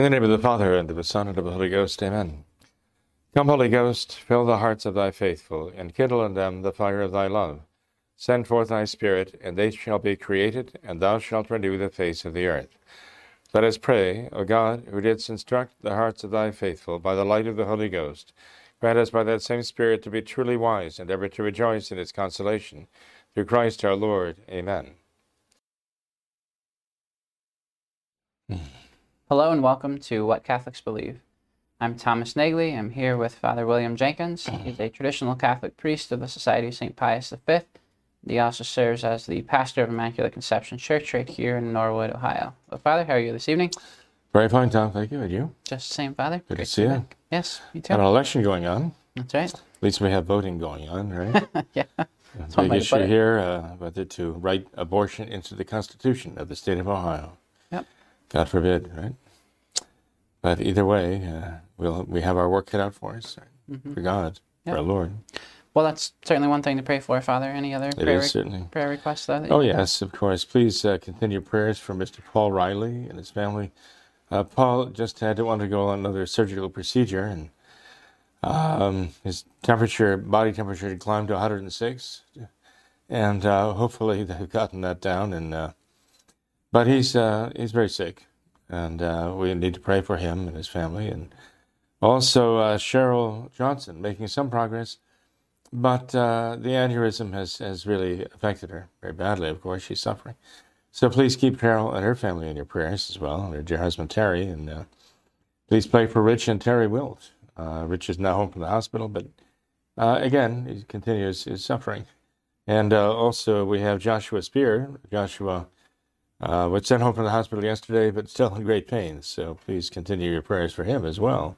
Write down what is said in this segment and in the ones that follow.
In the name of the Father, and of the Son, and of the Holy Ghost, amen. Come, Holy Ghost, fill the hearts of thy faithful, and kindle in them the fire of thy love. Send forth thy Spirit, and they shall be created, and thou shalt renew the face of the earth. Let us pray, O God, who didst instruct the hearts of thy faithful by the light of the Holy Ghost, grant us by that same Spirit to be truly wise, and ever to rejoice in its consolation. Through Christ our Lord. Amen. Hmm. Hello and welcome to What Catholics Believe. I'm Thomas Nagley. I'm here with Father William Jenkins. He's a traditional Catholic priest of the Society of St. Pius V. He also serves as the pastor of Immaculate Conception Church right here in Norwood, Ohio. Well, Father, how are you this evening? Very fine, Tom. Thank you. And you? Just the same, Father. Good Great to see you. Yes, you too. Got an election going on. That's right. At least we have voting going on, right? yeah. Big one to issue here, uh, whether to write abortion into the Constitution of the state of Ohio. Yep. God forbid, right? But either way, uh, we'll we have our work cut out for us, right? for God, Yep. for our Lord. Well, that's certainly one thing to pray for, Father. Any other It prayer, is certainly. prayer requests, though? Oh yes, of course. Please uh, continue prayers for Mr. Paul Riley and his family. Uh, Paul just had to undergo another surgical procedure, and um, his temperature, body temperature, had climbed to 106, and uh, hopefully they've gotten that down. And uh, but he's uh, he's very sick, and uh, we need to pray for him and his family, and also uh, Cheryl Johnson making some progress. But uh, the aneurysm has, has really affected her very badly, of course. She's suffering. So please keep Carol and her family in your prayers as well, and her dear husband Terry. And uh, please pray for Rich and Terry Wilt. Uh, Rich is now home from the hospital, but uh, again, he continues his suffering. And also, we have Joshua Spear. Joshua uh, was sent home from the hospital yesterday, but still in great pain. So please continue your prayers for him as well.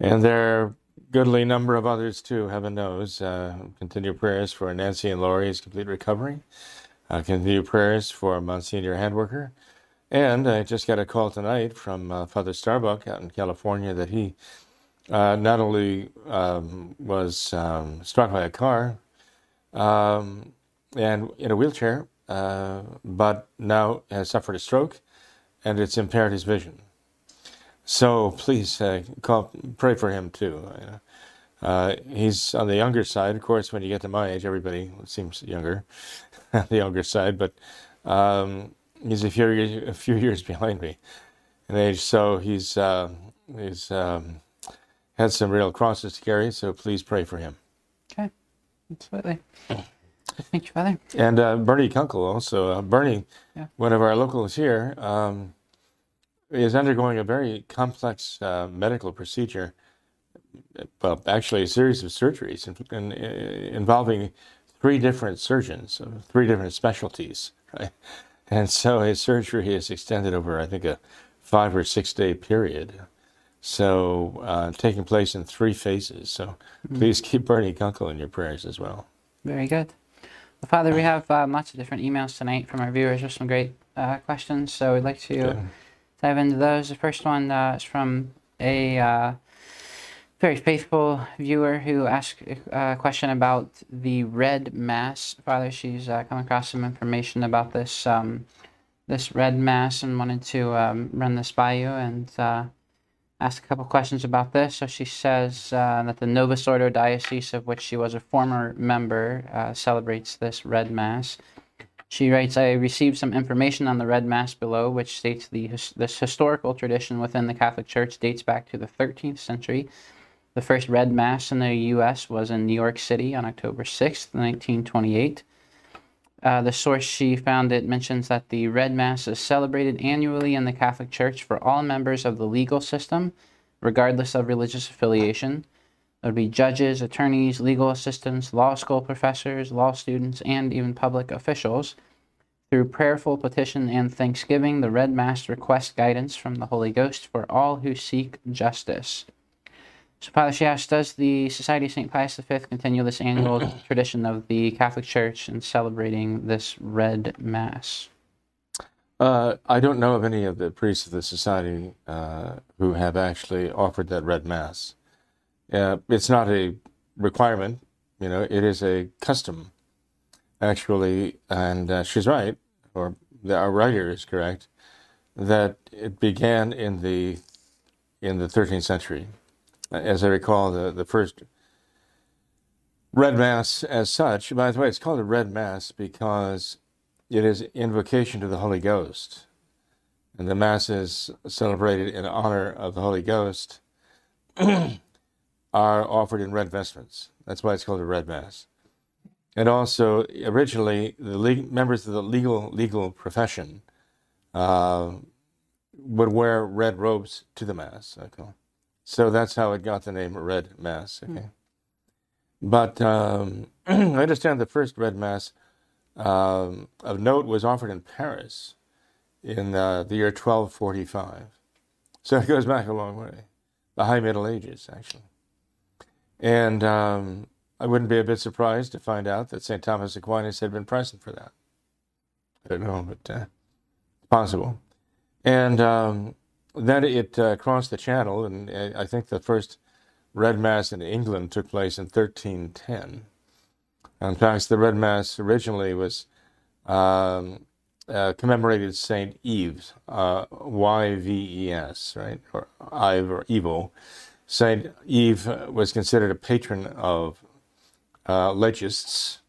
And there are goodly number of others too, heaven knows. Uh, continue prayers for Nancy and Laurie's complete recovery. Uh, continue prayers for Monsignor Handworker. And I just got a call tonight from uh, Father Starbuck out in California that he uh, not only um, was um, struck by a car um, and in a wheelchair, uh, but now has suffered a stroke and it's impaired his vision. So please uh, call, pray for him too. Uh, he's on the younger side, of course. When you get to my age, everybody seems younger, on the younger side. But um, he's a few years, a few years behind me in age, so he's uh, he's um, had some real crosses to carry. So please pray for him. Okay. Absolutely. Thank you, Father. And uh, Bernie Kunkel also. Uh, Bernie, Yeah. one of our locals here, um, is undergoing a very complex uh, medical procedure. Well, actually, a series of surgeries in, in, involving three different surgeons, of three different specialties. Right? And so his surgery is extended over, I think, a five or six day period. So, uh, taking place in three phases. So, please keep Bernie Kunkel in your prayers as well. Very good. Father, we have um, lots of different emails tonight from our viewers with some great uh, questions. So we'd like to Yeah. dive into those. The first one uh, is from a uh, very faithful viewer who asked a question about the red mass. Father, she's uh, come across some information about this um, this red mass and wanted to um, run this by you and uh, ask a couple questions about this. So she says uh, that the Novus Ordo Diocese, of which she was a former member, uh, celebrates this red mass. She writes, I received some information on the Red Mass below, which states the his, this historical tradition within the Catholic Church dates back to the 13th century. The first Red Mass in the U.S. was in New York City on October 6th, 1928. Uh, the source she found it mentions that the Red Mass is celebrated annually in the Catholic Church for all members of the legal system, regardless of religious affiliation. It would be judges, attorneys, legal assistants, law school professors, law students, and even public officials. Through prayerful petition and thanksgiving, the Red Mass requests guidance from the Holy Ghost for all who seek justice. So, asks, does the Society of St. Pius V continue this annual tradition of the Catholic Church in celebrating this Red Mass? Uh, I don't know of any of the priests of the society uh, who have actually offered that red mass. Uh, it's not a requirement, you know, it is a custom, actually. And uh, she's right, or the, our writer is correct, that it began in the in the 13th century. As I recall, the, the first red mass as such, by the way, it's called a red mass because it is invocation to the Holy Ghost. And the Mass is celebrated in honor of the Holy Ghost, are offered in red vestments. That's why it's called a red Mass. And also, originally, the le- members of the legal legal profession uh, would wear red robes to the Mass. Okay. So that's how it got the name Red Mass. Okay. Mm. But um, I understand the first Red Mass um, of note was offered in Paris in uh, the year 1245. So it goes back a long way, the High Middle Ages, actually. And um, I wouldn't be a bit surprised to find out that St. Thomas Aquinas had been present for that. I don't know, but uh, possible. And um, then it uh, crossed the channel, and uh, I think the first Red Mass in England took place in 1310. In fact, the Red Mass originally was um, uh, commemorated Saint Yves, uh, Y-V-E-S, right, or Ive or Evil. Saint Yves was considered a patron of uh, legists.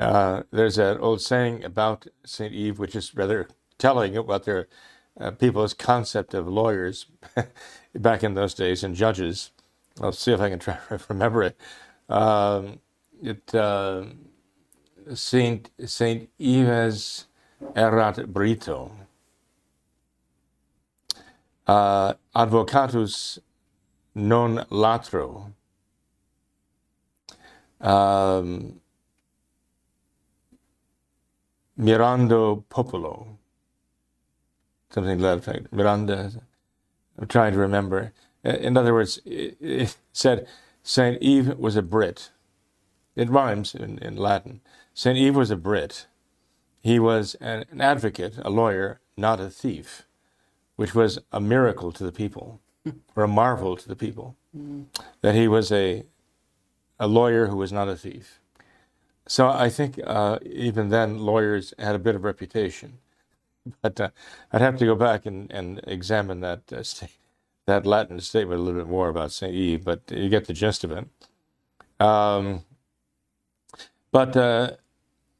Uh, there's an old saying about Saint Yves, which is rather telling about their uh, people's concept of lawyers back in those days and judges. I'll see if I can try to remember it. Um, it uh, Saint Saint Yves erat Brito, uh, advocatus non latro, um, mirando popolo, something to that effect. Miranda, I'm trying to remember. In other words, it said Saint Eve was a Brit it rhymes in, in Latin. St. Eve was a Brit. He was an, an advocate, a lawyer, not a thief, which was a miracle to the people, or a marvel to the people, mm. that he was a, a lawyer who was not a thief. So I think uh, even then lawyers had a bit of reputation. But uh, I'd have to go back and, and examine that uh, st- that Latin statement a little bit more about St. Eve, but you get the gist of it. Um, but uh,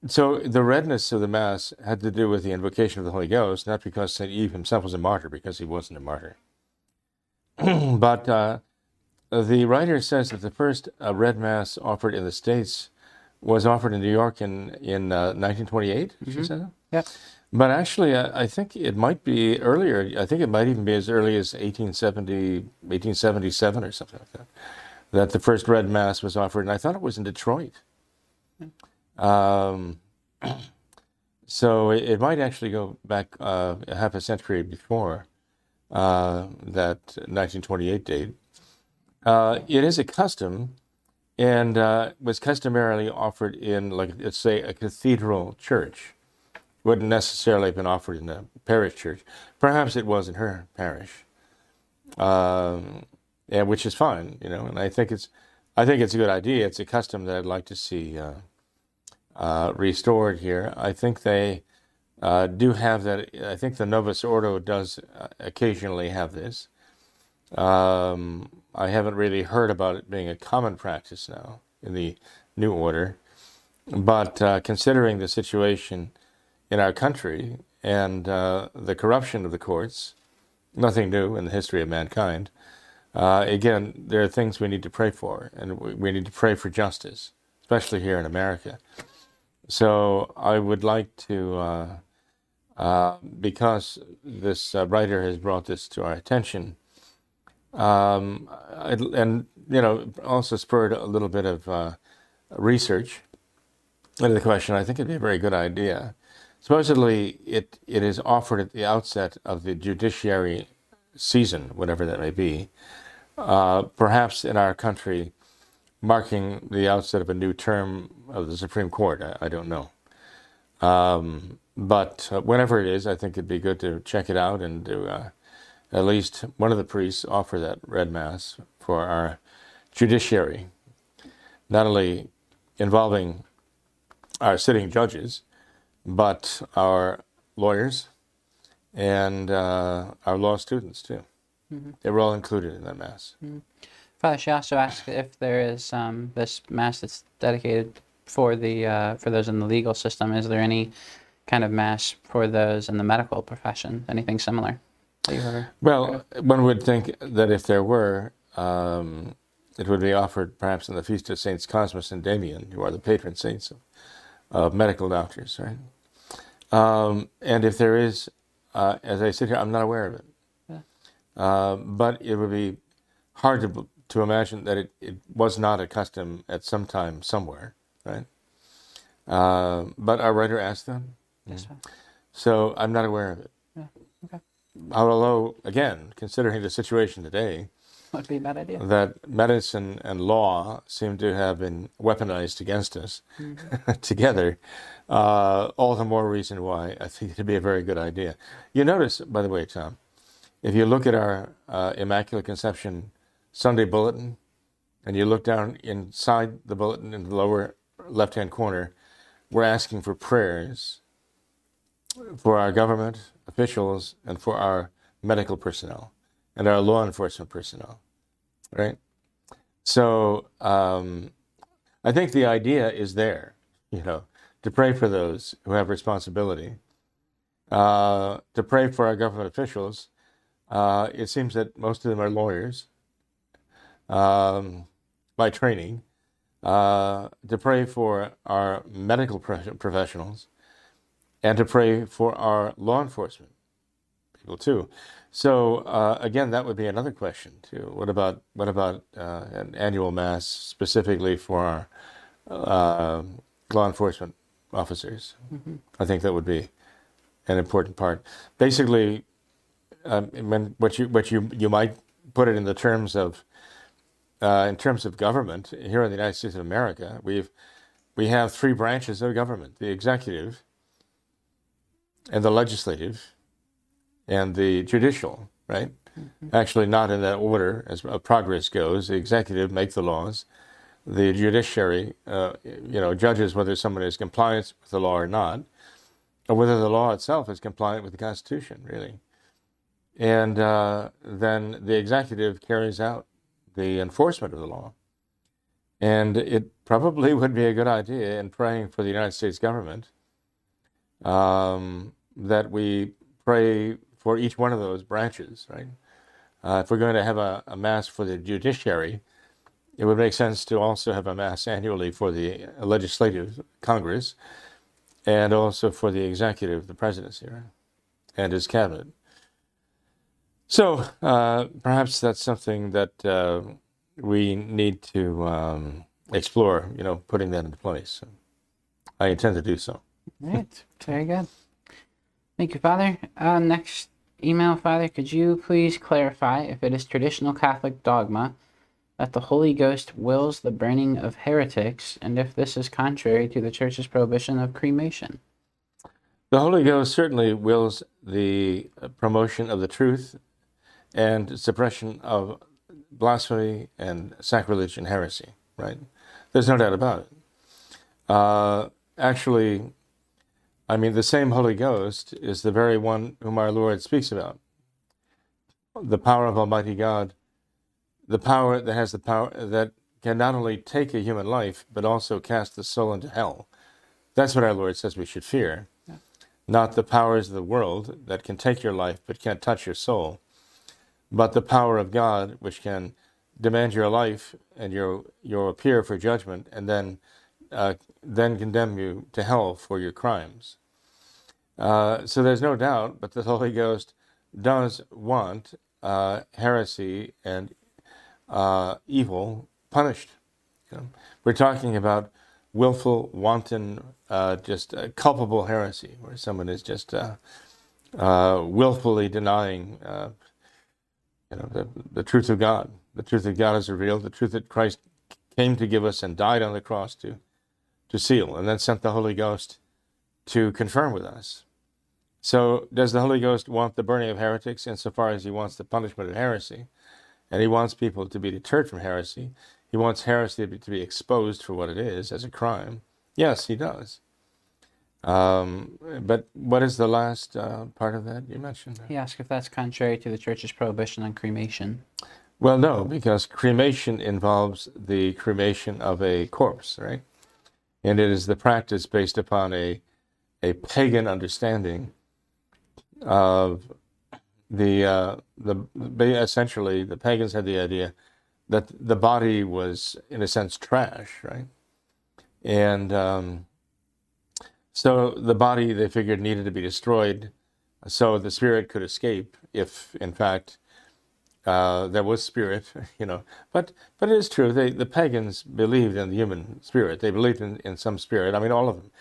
so the redness of the Mass had to do with the invocation of the Holy Ghost, not because St. Eve himself was a martyr, because he wasn't a martyr. but uh, the writer says that the first uh, red Mass offered in the States was offered in New York in, in 1928, uh, mm-hmm. she said? Yep. But actually, I, I think it might be earlier. I think it might even be as early as 1870, 1877 or something like that, that the first red Mass was offered. And I thought it was in Detroit. Um, so it, it, might actually go back uh, half a century before uh, that 1928 date. Uh, it is a custom and uh, was customarily offered in, like, let's say, a cathedral church. Wouldn't necessarily have been offered in a parish church. Perhaps it was in her parish, um, and which is fine, you know. And I think it's, I think it's a good idea. It's a custom that I'd like to see uh, uh, restored here. I think they uh, do have that. I think the Novus Ordo does uh, occasionally have this. Um, I haven't really heard about it being a common practice now in the new order. But uh, considering the situation in our country and uh, the corruption of the courts, nothing new in the history of mankind, uh, again, there are things we need to pray for, and we need to pray for justice, especially here in America. So I would like to, uh, uh, because this uh, writer has brought this to our attention, um, and you know, also spurred a little bit of uh, research into the question. I think it'd be a very good idea supposedly it, it is offered at the outset of the judiciary season, whatever that may be, uh, perhaps in our country, marking the outset of a new term of the Supreme Court. I, I don't know. Um, but uh, whenever it is, I think it'd be good to check it out and to uh, at least one of the priests offer that red mass for our judiciary, not only involving our sitting judges, but our lawyers and uh, our law students too. Mm-hmm. They were all included in that mass. Mm-hmm. Father, she also asked if there is um, this mass that's dedicated for the uh, for those in the legal system. Is there any kind of mass for those in the medical profession? Anything similar? Well, one would think that if there were, um, it would be offered perhaps in the feast of Saints Cosmas and Damian, who are the patron saints of, of medical doctors, right? Um, and if there is, uh, as I sit here, I'm not aware of it. Yeah. Uh, but it would be hard to, to imagine that it, it was not a custom at some time somewhere, right? Uh, but our writer asked them. Yes. So I'm not aware of it. Yeah. Okay. Although, again, considering the situation today, would be a bad idea. That medicine and law seem to have been weaponized against us mm-hmm. together. Uh, all the more reason why I think it'd be a very good idea. You notice, by the way, Tom, if you look at our uh, Immaculate Conception Sunday bulletin, and you look down inside the bulletin in the lower left hand corner, we're asking for prayers for our government officials and for our medical personnel and our law enforcement personnel, right? So um, I think the idea is there, you know, to pray for those who have responsibility, uh, to pray for our government officials. Uh, it seems that most of them are lawyers um, by training, uh, to pray for our medical professionals, and to pray for our law enforcement people too. So uh, again, that would be another question too. What about what about uh, an annual mass specifically for our uh, law enforcement officers? Mm-hmm. I think that would be an important part. Basically, um, when what you what you you might put it in the terms of uh, in terms of government here in the United States of America, we've we have three branches of government: the executive and the legislative and the judicial, right? Mm-hmm. Actually, not in that order as progress goes. The executive make the laws. The judiciary, uh, you know, judges whether someone is compliant with the law or not, or whether the law itself is compliant with the Constitution, really. And uh, then the executive carries out the enforcement of the law. And it probably would be a good idea in praying for the United States government um, that we pray for each one of those branches, right? Uh, if we're going to have a, a, mass for the judiciary, it would make sense to also have a mass annually for the legislative Congress and also for the executive, the presidency, right? and his cabinet. So uh, perhaps that's something that uh, we need to um, explore, you know, putting that into place. I intend to do so. Right. Very good. Thank you, Father. Uh, next email, Father, could you please clarify if it is traditional Catholic dogma that the Holy Ghost wills the burning of heretics, and if this is contrary to the Church's prohibition of cremation? The Holy Ghost certainly wills the promotion of the truth and suppression of blasphemy and sacrilege and heresy, right? There's no doubt about it. Uh, actually, I mean, the same Holy Ghost is the very one whom our Lord speaks about. The power of Almighty God, the power that has the power that can not only take a human life, but also cast the soul into hell. That's what our Lord says we should fear. Yeah. Not the powers of the world that can take your life but can't touch your soul, but the power of God which can demand your life and you'll, you'll appear for judgment and then, uh, then condemn you to hell for your crimes. Uh, so there's no doubt, but the Holy Ghost does want uh, heresy and uh, evil punished. We're talking about willful, wanton, uh, just uh, culpable heresy, where someone is just willfully denying, you know, the, the truth of God. The truth that God has revealed, the truth that Christ came to give us and died on the cross to, to seal, and then sent the Holy Ghost to confirm with us. So, does the Holy Ghost want the burning of heretics insofar as he wants the punishment of heresy? And he wants people to be deterred from heresy. He wants heresy to be exposed for what it is as a crime. Yes, he does. Um, but what is the last uh, part of that you mentioned? He asked if that's contrary to the church's prohibition on cremation. Well, no, because cremation involves the cremation of a corpse, right? And it is the practice based upon a a pagan understanding of the uh, the essentially the pagans had the idea that the body was in a sense trash, right? And um, so the body they figured needed to be destroyed so the spirit could escape if in fact uh, there was spirit, you know. But but it is true. They the pagans believed in the human spirit. They believed in, in some spirit. I mean, all of them.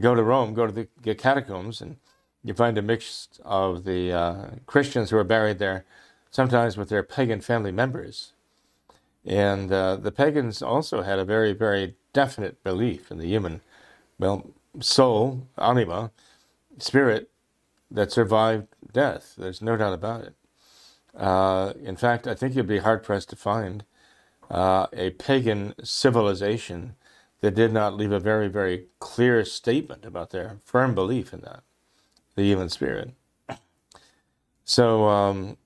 go to Rome, go to the, the catacombs, and you find a mix of the uh, Christians who are buried there, sometimes with their pagan family members. And uh, the pagans also had a very, very definite belief in the human, well, soul, anima, spirit that survived death. There's no doubt about it. Uh, in fact, I think you'd be hard pressed to find uh, a pagan civilization that did not leave a very, very clear statement about their firm belief in that, the human spirit. So, um,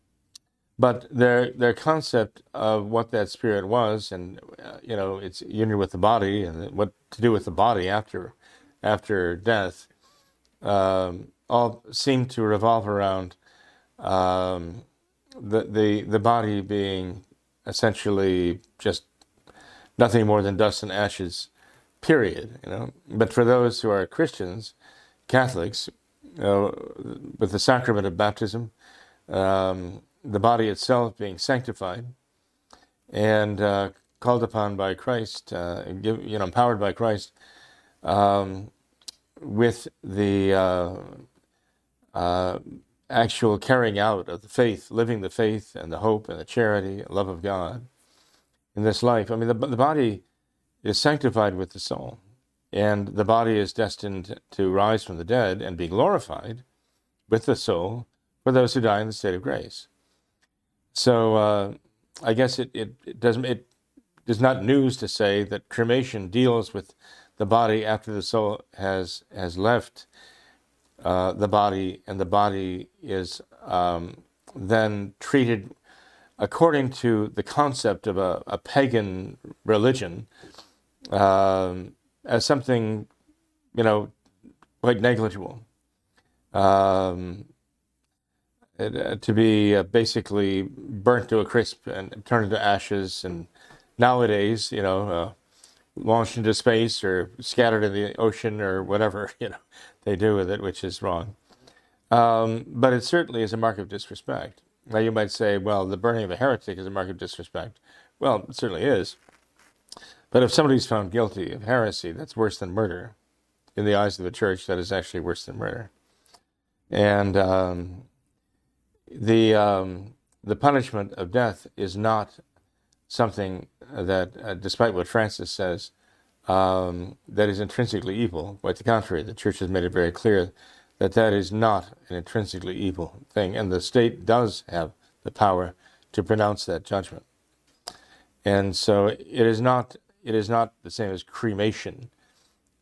but their their concept of what that spirit was, and uh, you know, its union with the body, and what to do with the body after after death, um, all seem to revolve around um, the, the, the body being essentially just nothing more than dust and ashes, period. You know, but for those who are Christians, Catholics, know, with the sacrament of baptism, um, the body itself being sanctified and uh, called upon by Christ, uh, give, you know, empowered by Christ, um, with the uh, uh actual carrying out of the faith, living the faith and the hope and the charity and love of God in this life. I mean, the, the body is sanctified with the soul, and the body is destined to rise from the dead and be glorified with the soul for those who die in the state of grace. So uh, I guess it, it, it doesn't it is not news to say that cremation deals with the body after the soul has has left uh, the body, and the body is um, then treated according to the concept of a, a pagan religion um, as something, you know, quite negligible. Um, uh, to be uh, basically burnt to a crisp and turned into ashes, and nowadays, you know, uh, launched into space or scattered in the ocean or whatever, you know they do with it, which is wrong. Um, but it certainly is a mark of disrespect. Now you might say, well, the burning of a heretic is a mark of disrespect. Well, it certainly is. But if somebody's found guilty of heresy, that's worse than murder. In the eyes of the church, that is actually worse than murder. And um, the um, the punishment of death is not something that, uh, despite what Francis says, um, that is intrinsically evil. Quite the contrary, the church has made it very clear that that is not an intrinsically evil thing, and the state does have the power to pronounce that judgment. And so it is not it is not the same as cremation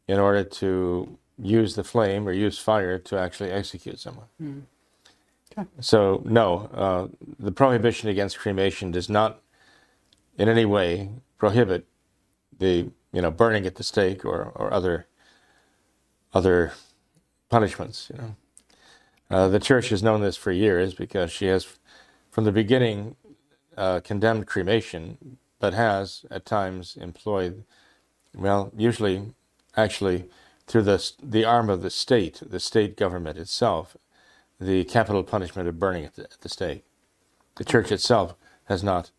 in order to use the flame or use fire to actually execute someone. Mm. Okay. So no, uh, the prohibition against cremation does not in any way prohibit the you know, burning at the stake or, or other other punishments. You know, uh, the church has known this for years because she has, from the beginning, uh, condemned cremation, but has at times employed, well, usually, actually, through the the arm of the state, the state government itself, the capital punishment of burning at the, at the stake. The church itself has not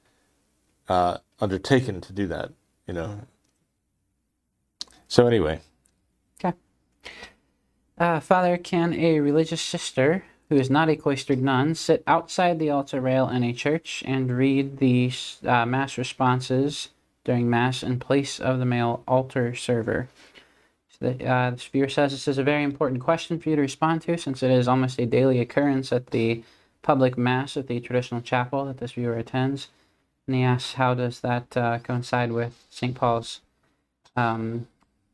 uh, undertaken to do that. You know, So anyway, Uh, Father, can a religious sister who is not a cloistered nun sit outside the altar rail in a church and read the uh, Mass responses during Mass in place of the male altar server? So the, uh, viewer says this is a very important question for you to respond to since it is almost a daily occurrence at the public Mass at the traditional chapel that this viewer attends. And he asks, how does that uh, coincide with St. Paul's um,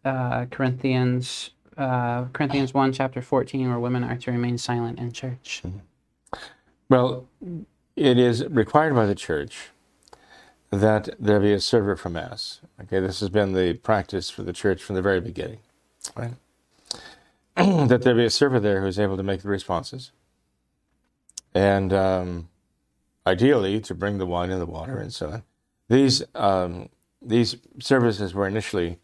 uh, Corinthians uh, Corinthians 1, chapter 14, where women are to remain silent in church. well, it is required by the church that there be a server for Mass. Okay, this has been the practice for the church from the very beginning, right? that there be a server there who's able to make the responses, and um, ideally to bring the wine and the water and so on. These um, these services were initially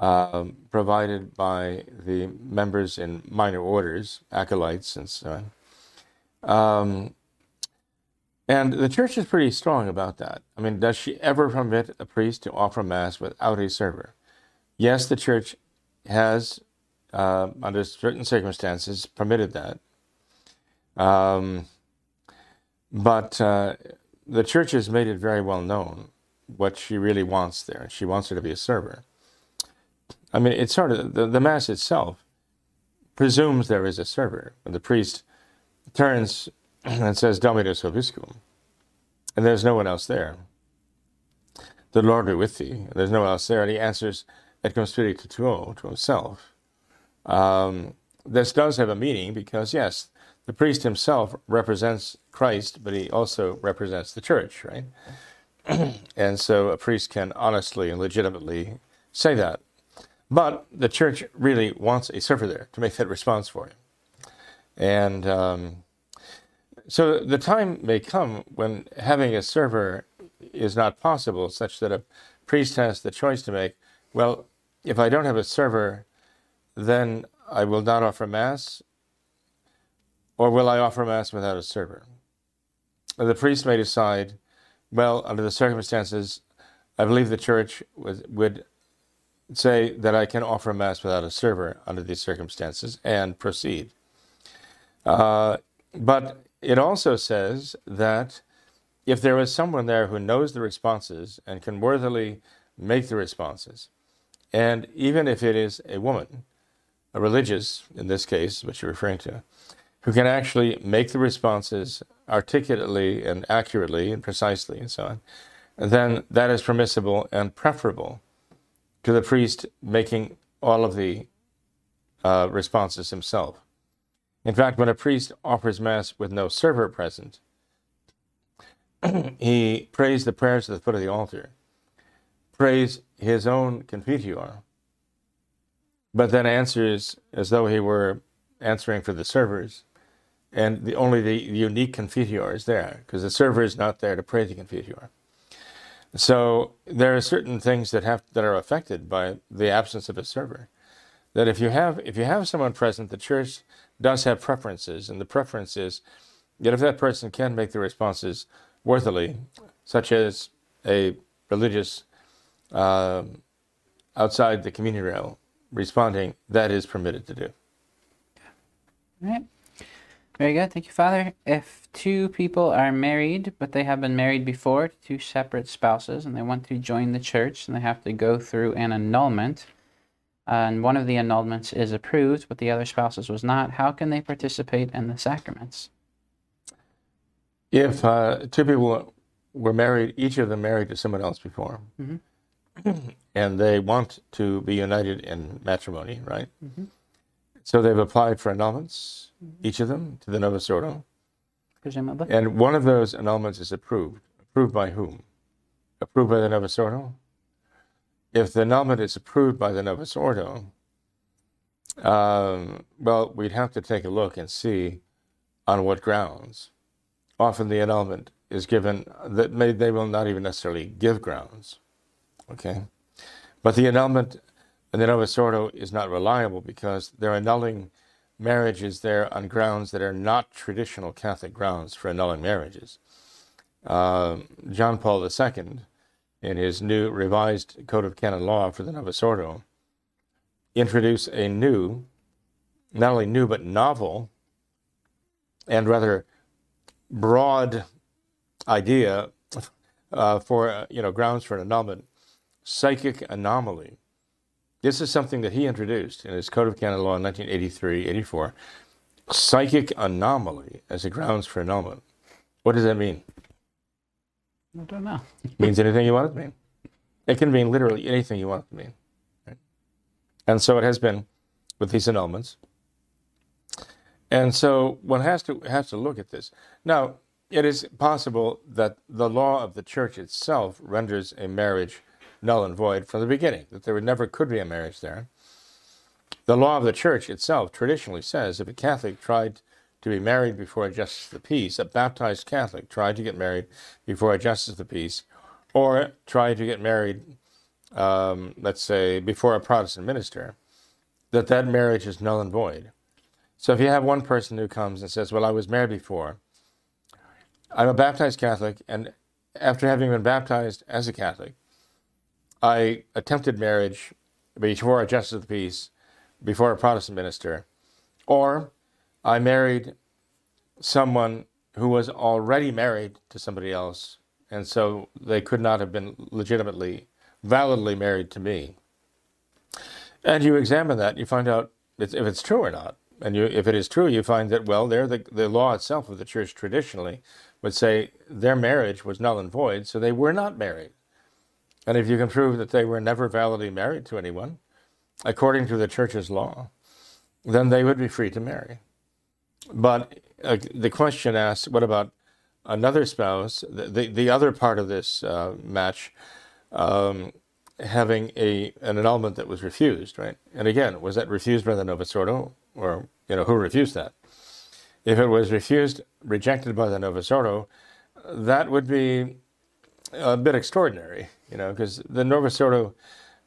um, provided by the members in minor orders, acolytes, and so on. Um, and the church is pretty strong about that. I mean, does she ever permit a priest to offer Mass without a server? Yes, the church has, uh, under certain circumstances, permitted that. Um, but uh, the church has made it very well known what she really wants there. She wants her to be a server. I mean, it's sort of the, the Mass itself presumes there is a server. When the priest turns and says, Dominus Vobiscum, and there's no one else there. The Lord be with thee. And there's no one else there. And he answers, Et cum spiritu tuo, to himself. Um, this does have a meaning because, yes, the priest himself represents Christ, but he also represents the church, right? and so a priest can honestly and legitimately say that. But the church really wants a server there to make that response for him. And um, so the time may come when having a server is not possible, such that a priest has the choice to make well, if I don't have a server, then I will not offer Mass, or will I offer Mass without a server? The priest may decide, well, under the circumstances, I believe the church would say that I can offer Mass without a server under these circumstances and proceed. Uh, but it also says that if there is someone there who knows the responses and can worthily make the responses, and even if it is a woman, a religious in this case, which you're referring to, who can actually make the responses articulately and accurately and precisely and so on, then that is permissible and preferable to the priest making all of the uh, responses himself. In fact, when a priest offers Mass with no server present, he prays the prayers at the foot of the altar, prays his own confiteor, but then answers as though he were answering for the servers, and the, only the unique confiteor is there, because the server is not there to pray the confiteor. So there are certain things that have that are affected by the absence of a server. That if you have if you have someone present, the church does have preferences, and the preference is that if that person can make the responses worthily, such as a religious uh, outside the communion rail responding, that is permitted to do. All right. Very good. Thank you, Father. If two people are married, but they have been married before to two separate spouses, and they want to join the church, and they have to go through an annulment, uh, and one of the annulments is approved, but the other spouse's was not, how can they participate in the sacraments? If uh, two people were married, each of them married to someone else before, Mm-hmm. and they want to be united in matrimony, right? Mm-hmm. So they've applied for annulments, each of them, to the Novus Ordo. And one of those annulments is approved. Approved by whom? Approved by the Novus Ordo? If the annulment is approved by the Novus Ordo, um, well, we'd have to take a look and see on what grounds. Often the annulment is given that may, they will not even necessarily give grounds. Okay? But the annulment in the Novus Ordo is not reliable because they're annulling marriages there on grounds that are not traditional Catholic grounds for annulling marriages. Uh, John Paul II, in his new revised Code of Canon Law for the Novus Ordo, introduce a new, not only new, but novel and rather broad idea uh, for, uh, you know, grounds for an annulment, psychic anomaly. This is something that he introduced in his Code of Canon Law in 1983 84. Psychic anomaly as a grounds for annulment. What does that mean? I don't know. It means anything you want it to mean. It can mean literally anything you want it to mean. Right? And so it has been with these annulments. And so one has to has to look at this. Now, it is possible that the law of the church itself renders a marriage null and void from the beginning, that there never could be a marriage there. The law of the church itself traditionally says if a Catholic tried to be married before a justice of the peace, a baptized Catholic tried to get married before a justice of the peace, or tried to get married, um, let's say, before a Protestant minister, that that marriage is null and void. So if you have one person who comes and says, Well, I was married before, I'm a baptized Catholic, and after having been baptized as a Catholic, I attempted marriage before a justice of the peace, before a Protestant minister, or I married someone who was already married to somebody else, and so they could not have been legitimately, validly married to me. And you examine that, you find out if it's true or not. And you, if it is true, you find that, well, there the, the law itself of the church traditionally would say their marriage was null and void, so they were not married. And if you can prove that they were never validly married to anyone, according to the church's law, then they would be free to marry. But uh, the question asks, what about another spouse, the, the, the other part of this uh, match, um, having a an annulment that was refused, right? And again, was that refused by the Novus Ordo, or you know who refused that? If it was refused, rejected by the Novus Ordo, that would be a bit extraordinary, you know, because the Novus Ordo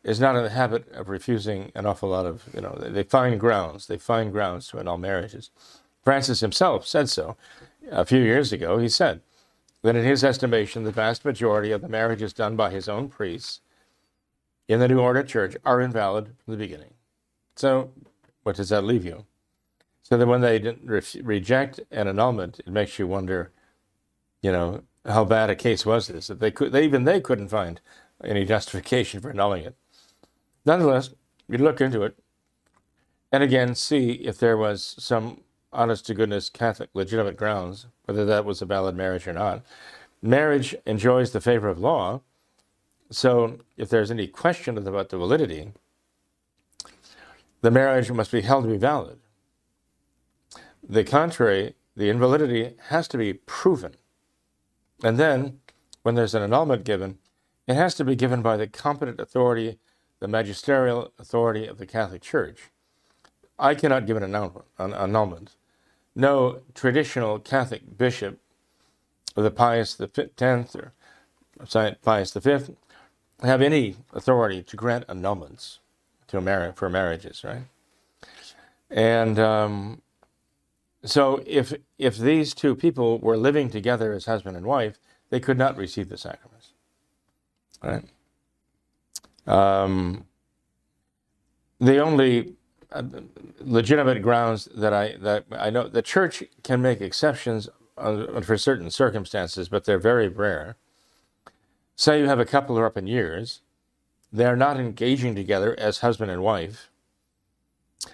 is not in the habit of refusing an awful lot of, you know, they find grounds, they find grounds to annul marriages. Francis himself said so a few years ago. He said that in his estimation, the vast majority of the marriages done by his own priests in the New Order Church are invalid from the beginning. So, what does that leave you? So that when they re- reject an annulment, it makes you wonder, you know, how bad a case was this that they could, they, even they couldn't find any justification for annulling it. Nonetheless, you look into it, and again see if there was some honest to goodness Catholic legitimate grounds, whether that was a valid marriage or not. Marriage enjoys the favor of law, so if there's any question about the validity, the marriage must be held to be valid. The contrary, the invalidity has to be proven. And then, when there's an annulment given, it has to be given by the competent authority, the magisterial authority of the Catholic Church. I cannot give an annulment. An annulment no traditional Catholic bishop the Pius X or Pius V have any authority to grant annulments to mar- for marriages, right? And um, so, if if these two people were living together as husband and wife, they could not receive the sacraments, right? Um, the only legitimate grounds that I that I know the church can make exceptions for certain circumstances, but they're very rare. Say you have a couple who are up in years, they're not engaging together as husband and wife.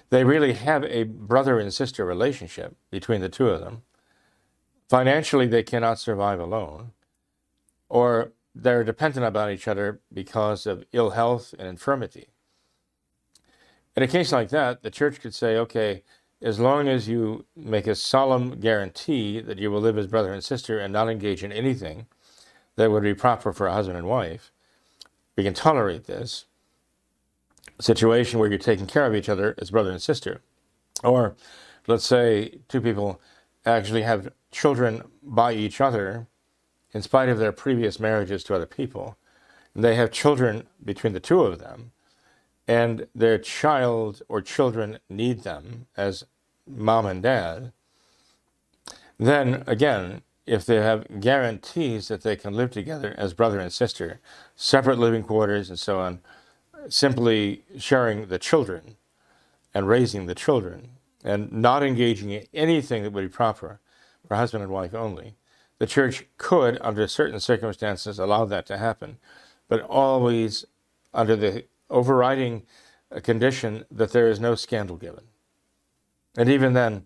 They really have a brother and sister relationship between the two of them. Financially, they cannot survive alone, or they're dependent upon each other because of ill health and infirmity. In a case like that, the church could say, okay, as long as you make a solemn guarantee that you will live as brother and sister and not engage in anything that would be proper for a husband and wife, we can tolerate this situation where you're taking care of each other as brother and sister. Or let's say two people actually have children by each other in spite of their previous marriages to other people. And they have children between the two of them and their child or children need them as mom and dad, then again, if they have guarantees that they can live together as brother and sister, separate living quarters and so on, simply sharing the children, and raising the children and not engaging in anything that would be proper for husband and wife only. The church could, under certain circumstances, allow that to happen, but always under the overriding condition that there is no scandal given. And even then,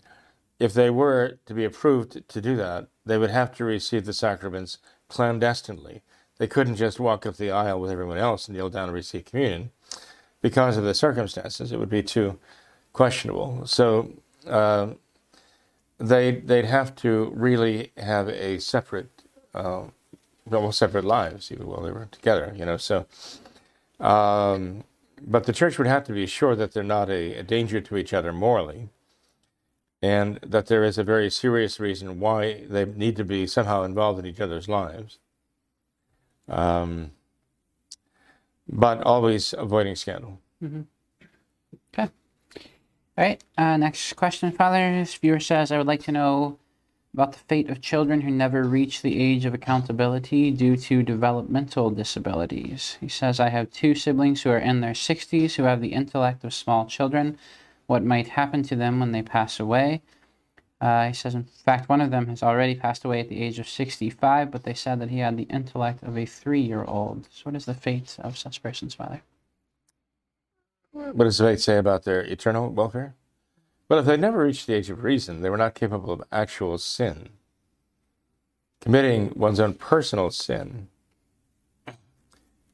if they were to be approved to do that, they would have to receive the sacraments clandestinely. They couldn't just walk up the aisle with everyone else and kneel down and receive communion. Because of the circumstances, it would be too questionable. So uh, they they'd have to really have a separate, uh, separate lives even while they were together. You know, so. Um, but the church would have to be sure that they're not a, a danger to each other morally and that there is a very serious reason why they need to be somehow involved in each other's lives. Um, but always avoiding scandal. Mm-hmm. Okay. All right. Uh, next question, Father. This viewer says, I would like to know about the fate of children who never reach the age of accountability due to developmental disabilities. He says, I have two siblings who are in their 60s who have the intellect of small children what might happen to them when they pass away. Uh, he says, in fact, one of them has already passed away at the age of 65, but they said that he had the intellect of a three year old. So, what is the fate of such persons, Father? What does the fate say about their eternal welfare? Well, if they never reached the age of reason, they were not capable of actual sin. Committing one's own personal sin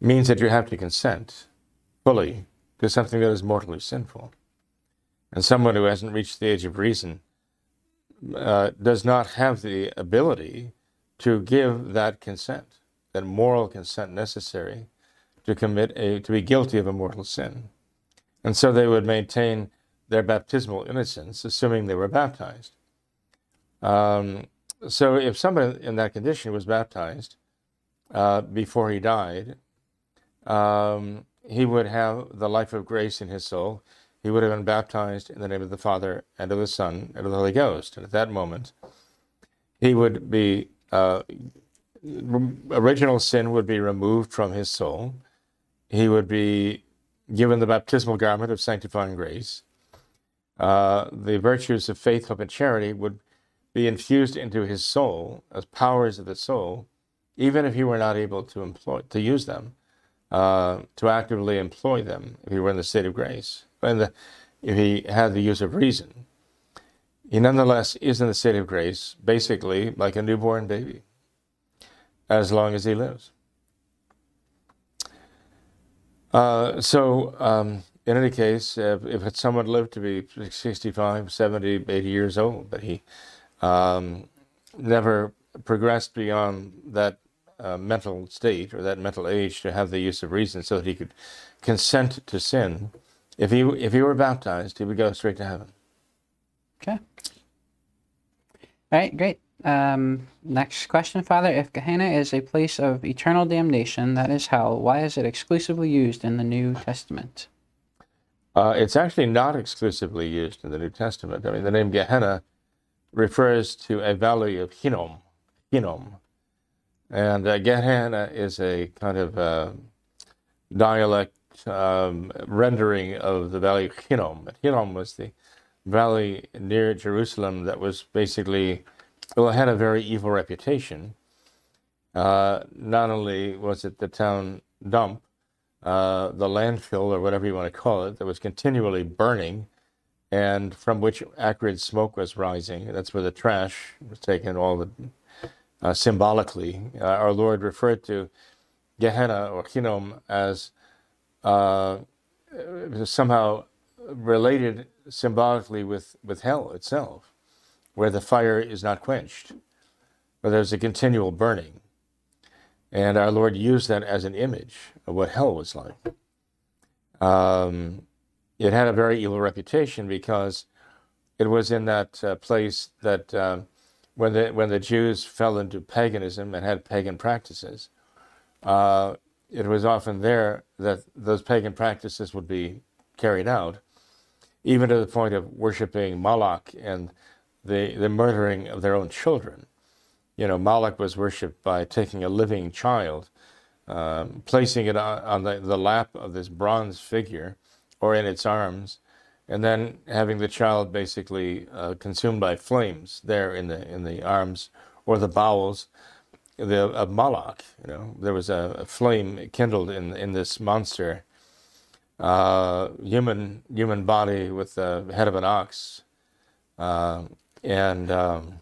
means that you have to consent fully to something that is mortally sinful. And someone who hasn't reached the age of reason uh, does not have the ability to give that consent, that moral consent necessary to commit a to be guilty of a mortal sin. And so they would maintain their baptismal innocence, assuming they were baptized. Um, so if somebody in that condition was baptized uh, before he died, um, he would have the life of grace in his soul he would have been baptized in the name of the Father and of the Son and of the Holy Ghost. And at that moment, he would be, uh, original sin would be removed from his soul. He would be given the baptismal garment of sanctifying grace. Uh, the virtues of faith, hope, and charity would be infused into his soul as powers of the soul, even if he were not able to employ to use them, uh, to actively employ them if he were in the state of grace and the, if he had the use of reason, he nonetheless is in the state of grace, basically like a newborn baby, as long as he lives. Uh, so, um, in any case, if, if someone lived to be 65, 70, 80 years old, but he um, never progressed beyond that uh, mental state or that mental age to have the use of reason so that he could consent to sin, if he if he were baptized, he would go straight to heaven. Okay. All right, great. Um, next question, Father. If Gehenna is a place of eternal damnation, that is hell, why is it exclusively used in the New Testament? Uh, it's actually not exclusively used in the New Testament. I mean, the name Gehenna refers to a valley of Hinnom, Hinnom. And uh, Gehenna is a kind of uh, dialect um, rendering of the Valley of Hinnom. Hinnom was the valley near Jerusalem that was basically, well, had a very evil reputation. Uh, not only was it the town dump, uh, the landfill, or whatever you want to call it, that was continually burning and from which acrid smoke was rising. That's where the trash was taken, all the uh, symbolically. Uh, our Lord referred to Gehenna or Hinnom as uh, somehow related symbolically with, with hell itself, where the fire is not quenched, where there's a continual burning. And our Lord used that as an image of what hell was like. Um, it had a very evil reputation because it was in that uh, place that uh, when the when the Jews fell into paganism and had pagan practices, uh, it was often there that those pagan practices would be carried out, even to the point of worshiping Moloch and the, the murdering of their own children. You know, Moloch was worshipped by taking a living child, um, placing it on, on the, the lap of this bronze figure or in its arms, and then having the child basically uh, consumed by flames there in the in the arms or the bowels the, of Moloch. You know, there was a, a flame kindled in in this monster, uh, human human body with the head of an ox, uh, and um,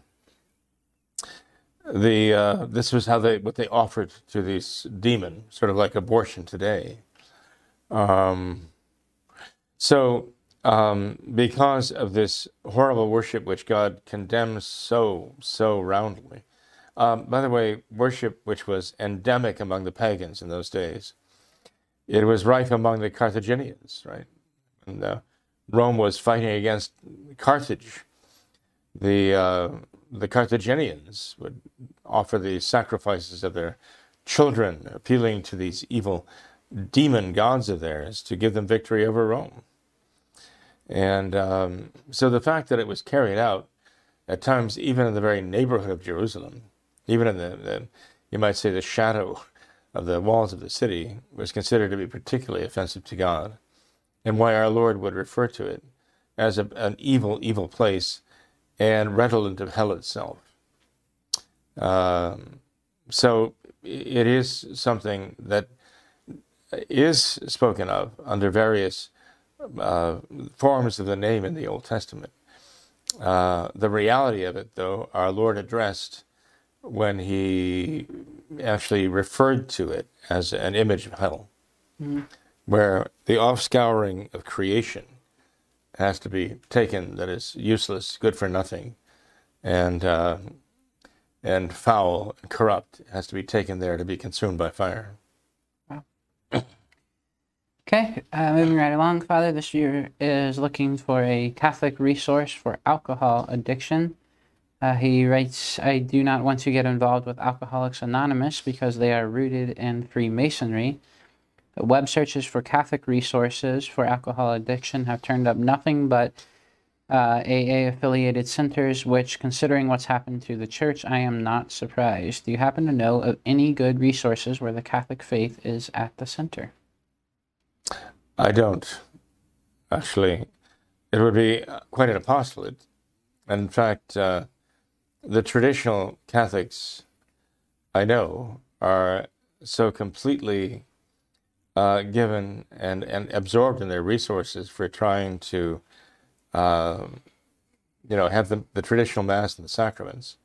the uh, this was how they what they offered to this demon, sort of like abortion today. Um, so um, because of this horrible worship which God condemns so, so roundly. Um, by the way, worship which was endemic among the pagans in those days. It was rife among the Carthaginians, right? And uh, Rome was fighting against Carthage. The, uh, the Carthaginians would offer the sacrifices of their children, appealing to these evil demon gods of theirs to give them victory over Rome. And um, so the fact that it was carried out at times, even in the very neighborhood of Jerusalem, even in the, the you might say, the shadow of the walls of the city, was considered to be particularly offensive to God, and why our Lord would refer to it as a, an evil, evil place and redolent of hell itself. Um, so it is something that is spoken of under various uh, forms of the name in the Old Testament. Uh, the reality of it, though, our Lord addressed when he actually referred to it as an image of hell, mm-hmm. where the offscouring of creation has to be taken that is useless, good for nothing, and uh, and foul and corrupt has to be taken there to be consumed by fire. Wow. Okay, uh, moving right along, Father. This year is looking for a Catholic resource for alcohol addiction. Uh, he writes, I do not want to get involved with Alcoholics Anonymous because they are rooted in Freemasonry. Web searches for Catholic resources for alcohol addiction have turned up nothing but uh, AA affiliated centers, which, considering what's happened to the church, I am not surprised. Do you happen to know of any good resources where the Catholic faith is at the center? I don't. Actually, it would be quite an apostolate. In fact, uh, the traditional Catholics I know are so completely uh, given and, and absorbed in their resources for trying to, uh, you know, have the, the traditional Mass and the sacraments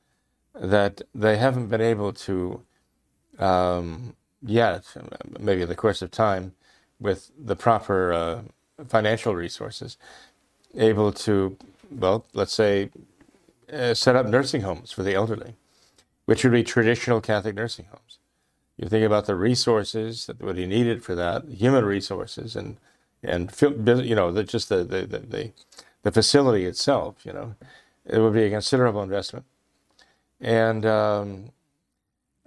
that they haven't been able to um, yet, maybe in the course of time, with the proper uh, financial resources, able to, well, let's say, uh, set up nursing homes for the elderly, which would be traditional Catholic nursing homes. You think about the resources that would be needed for that, human resources, and and you know the, just the, the the, the facility itself. You know, it would be a considerable investment, and um,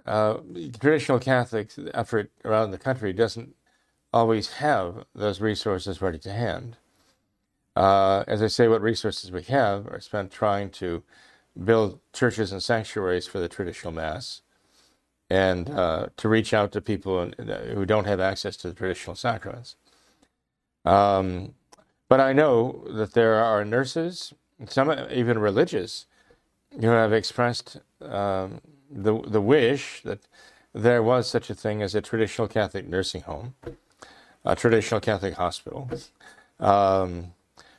uh, traditional Catholic effort around the country doesn't always have those resources ready to hand. Uh, as I say, what resources we have are spent trying to build churches and sanctuaries for the traditional Mass and uh, to reach out to people who don't have access to the traditional sacraments. Um, but I know that there are nurses, some even religious, who have expressed um, the, the wish that there was such a thing as a traditional Catholic nursing home a traditional Catholic hospital, um,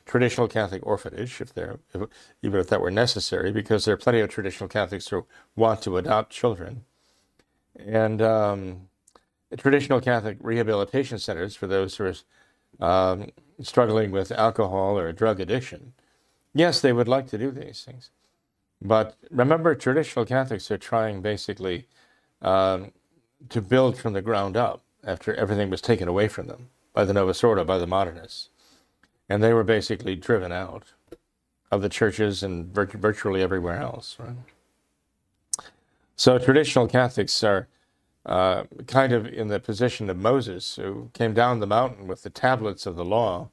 traditional Catholic orphanage, if they're if, even if that were necessary, because there are plenty of traditional Catholics who want to adopt children, and um, traditional Catholic rehabilitation centers for those who are um, struggling with alcohol or drug addiction. Yes, they would like to do these things, but remember, traditional Catholics are trying basically um, to build from the ground up after everything was taken away from them by the Novus Ordo, by the modernists. And they were basically driven out of the churches and virtually everywhere else. Right? So traditional Catholics are uh, kind of in the position of Moses, who came down the mountain with the tablets of the law.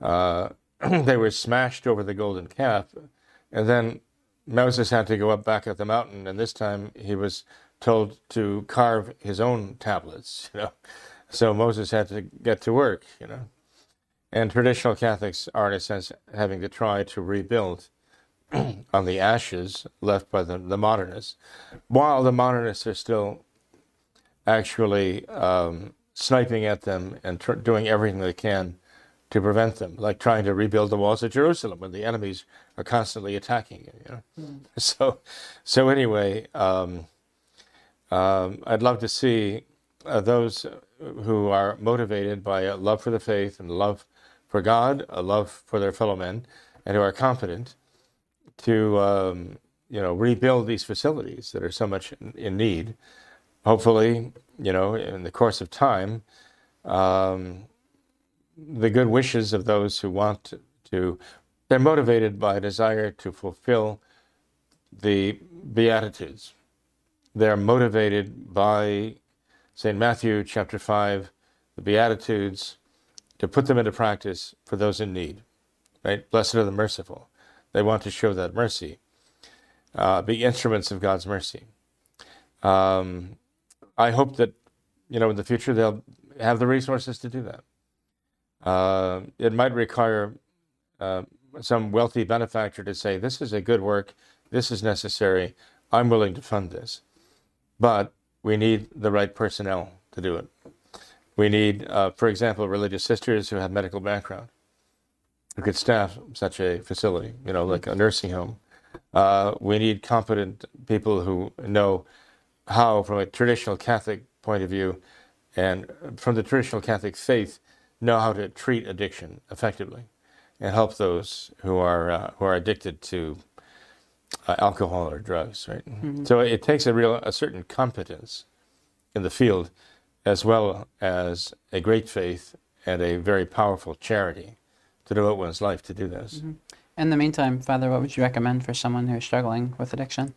Uh, they were smashed over the golden calf, and then Moses had to go up back at the mountain, and this time he was told to carve his own tablets, you know. So Moses had to get to work, you know. And traditional Catholics are, in a sense, having to try to rebuild on the ashes left by the, the modernists, while the modernists are still actually um, sniping at them and tr- doing everything they can to prevent them, like trying to rebuild the walls of Jerusalem when the enemies are constantly attacking it. You know? Mm. So, so anyway, um, um, I'd love to see uh, those who are motivated by a love for the faith and love for God, a love for their fellow men, and who are competent to um, you know rebuild these facilities that are so much in, need. Hopefully, you know, in the course of time, um, the good wishes of those who want to, they're motivated by a desire to fulfill the Beatitudes. They're motivated by St. Matthew chapter 5, the Beatitudes, to put them into practice for those in need. Right? Blessed are the merciful. They want to show that mercy, uh, be instruments of God's mercy. Um, I hope that, you know, in the future they'll have the resources to do that. Uh, it might require uh, some wealthy benefactor to say, this is a good work, this is necessary, I'm willing to fund this. But we need the right personnel to do it. We need, uh, for example, religious sisters who have medical background who could staff such a facility, you know, like a nursing home. Uh, we need competent people who know how, from a traditional Catholic point of view, and from the traditional Catholic faith, know how to treat addiction effectively and help those who are uh, who are addicted to uh, alcohol or drugs, right? Mm-hmm. So it takes a real a certain competence in the field, as well as a great faith and a very powerful charity to devote one's life to do this. Mm-hmm. In the meantime, Father, what would you recommend for someone who's struggling with addiction?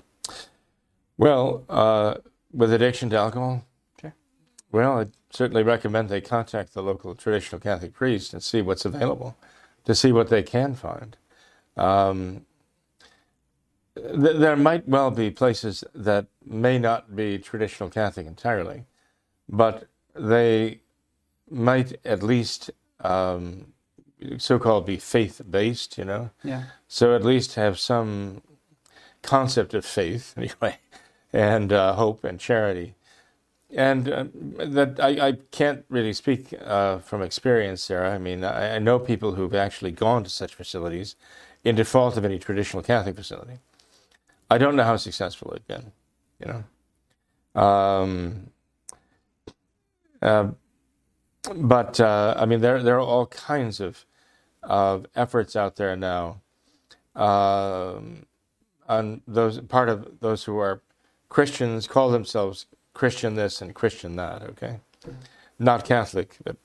Well, uh, with addiction to alcohol, sure. Well, I'd certainly recommend they contact the local traditional Catholic priest and see what's available, to see what they can find. Um, th- there might well be places that may not be traditional Catholic entirely, but they might at least um, so-called be faith-based, you know. Yeah. So at least have some concept of faith anyway, and uh, hope and charity, and uh, that I, I, can't really speak uh, from experience Sarah. I mean, I, I know people who've actually gone to such facilities in default of any traditional Catholic facility. I don't know how successful they've been, you know. Um, uh, but uh, I mean, there there are all kinds of of efforts out there now um, on those part of those who are Christians call themselves Christian this and Christian that. Okay, not Catholic, but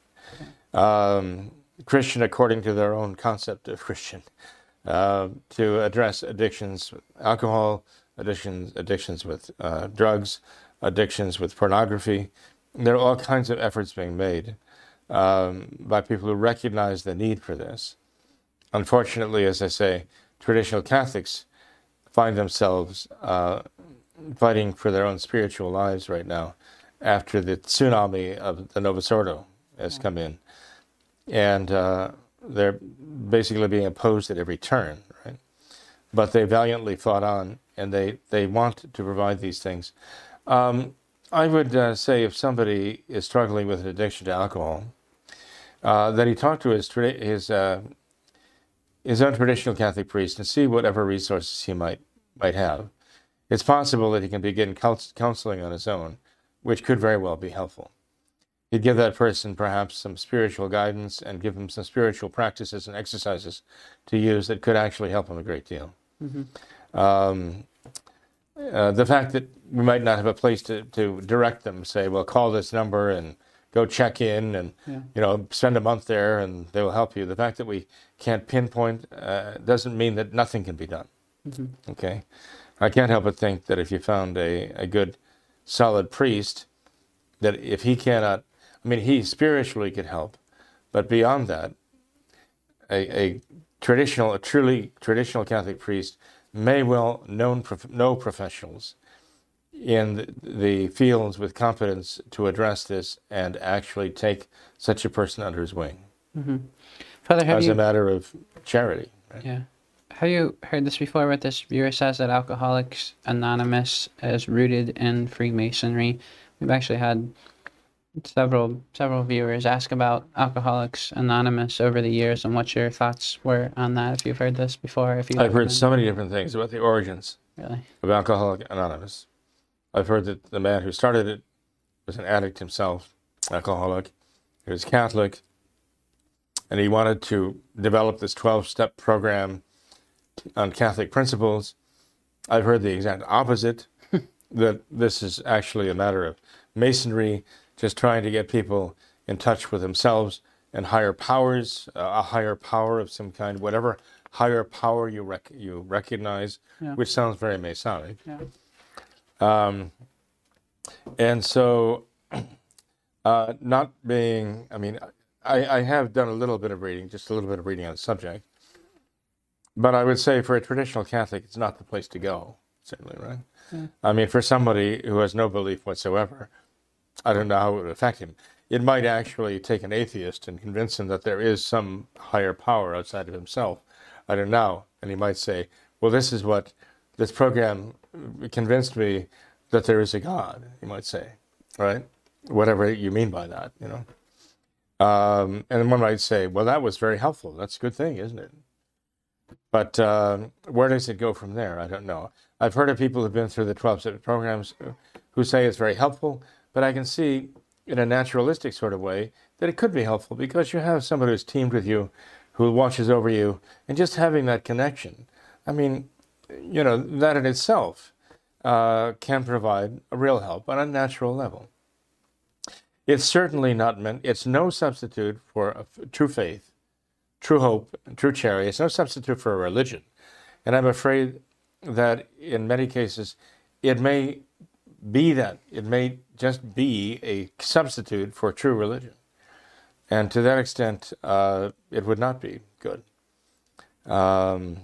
um, Christian according to their own concept of Christian. Uh, to address addictions, alcohol addictions, addictions with uh, drugs, addictions with pornography. There are all kinds of efforts being made um, by people who recognize the need for this. Unfortunately, as I say, traditional Catholics find themselves uh, fighting for their own spiritual lives right now after the tsunami of the Novus Ordo has come in. And uh, they're basically being opposed at every turn, right? But they valiantly fought on, and they, they want to provide these things. Um, I would uh, say if somebody is struggling with an addiction to alcohol, uh, that he talk to his his uh, his own traditional Catholic priest and see whatever resources he might might have. It's possible that he can begin counseling on his own, which could very well be helpful he'd give that person perhaps some spiritual guidance and give him some spiritual practices and exercises to use that could actually help him a great deal. Mm-hmm. Um, uh, the fact that we might not have a place to, to direct them, say, well, call this number and go check in and yeah. you know spend a month there and they will help you. The fact that we can't pinpoint uh, doesn't mean that nothing can be done. Mm-hmm. Okay, I can't help but think that if you found a, a good, solid priest, that if he cannot I mean, he spiritually could help, but beyond that, a, a traditional, a truly traditional Catholic priest may well known know professionals in the, the fields with competence to address this and actually take such a person under his wing. Mm-hmm. Father, have as you a matter of charity. right? yeah have you heard this before? What this viewer says that Alcoholics Anonymous is rooted in Freemasonry. We've actually had several several viewers ask about Alcoholics Anonymous over the years and what your thoughts were on that. If you've heard this before, if you I've heard so many different things about the origins really. of Alcoholic Anonymous. I've heard that the man who started it was an addict himself, alcoholic. He was Catholic, and he wanted to develop this 12 step program on Catholic principles. I've heard the exact opposite that this is actually a matter of masonry, just trying to get people in touch with themselves and higher powers, uh, a higher power of some kind, whatever higher power you rec- you recognize, Yeah. which sounds very Masonic. Yeah. Um, and so, uh, not being, I mean, I, I have done a little bit of reading, just a little bit of reading on the subject. But I would say for a traditional Catholic, it's not the place to go, certainly, right? Yeah. I mean, for somebody who has no belief whatsoever, I don't know how it would affect him. It might actually take an atheist and convince him that there is some higher power outside of himself. I don't know. And he might say, well, this is what this program convinced me that there is a God, he might say, right? Whatever you mean by that, you know. Um, and one might say, well, that was very helpful. That's a good thing, isn't it? But um, where does it go from there? I don't know. I've heard of people who've been through the 12 step programs who say it's very helpful, but I can see in a naturalistic sort of way that it could be helpful because you have somebody who's teamed with you, who watches over you, and just having that connection. I mean, you know, that in itself uh, can provide a real help on a natural level. It's certainly not meant, it's no substitute for true faith, true hope, true charity. It's no substitute for a religion. And I'm afraid that in many cases, it may be that. It may just be a substitute for true religion. And to that extent, uh, it would not be good. Um,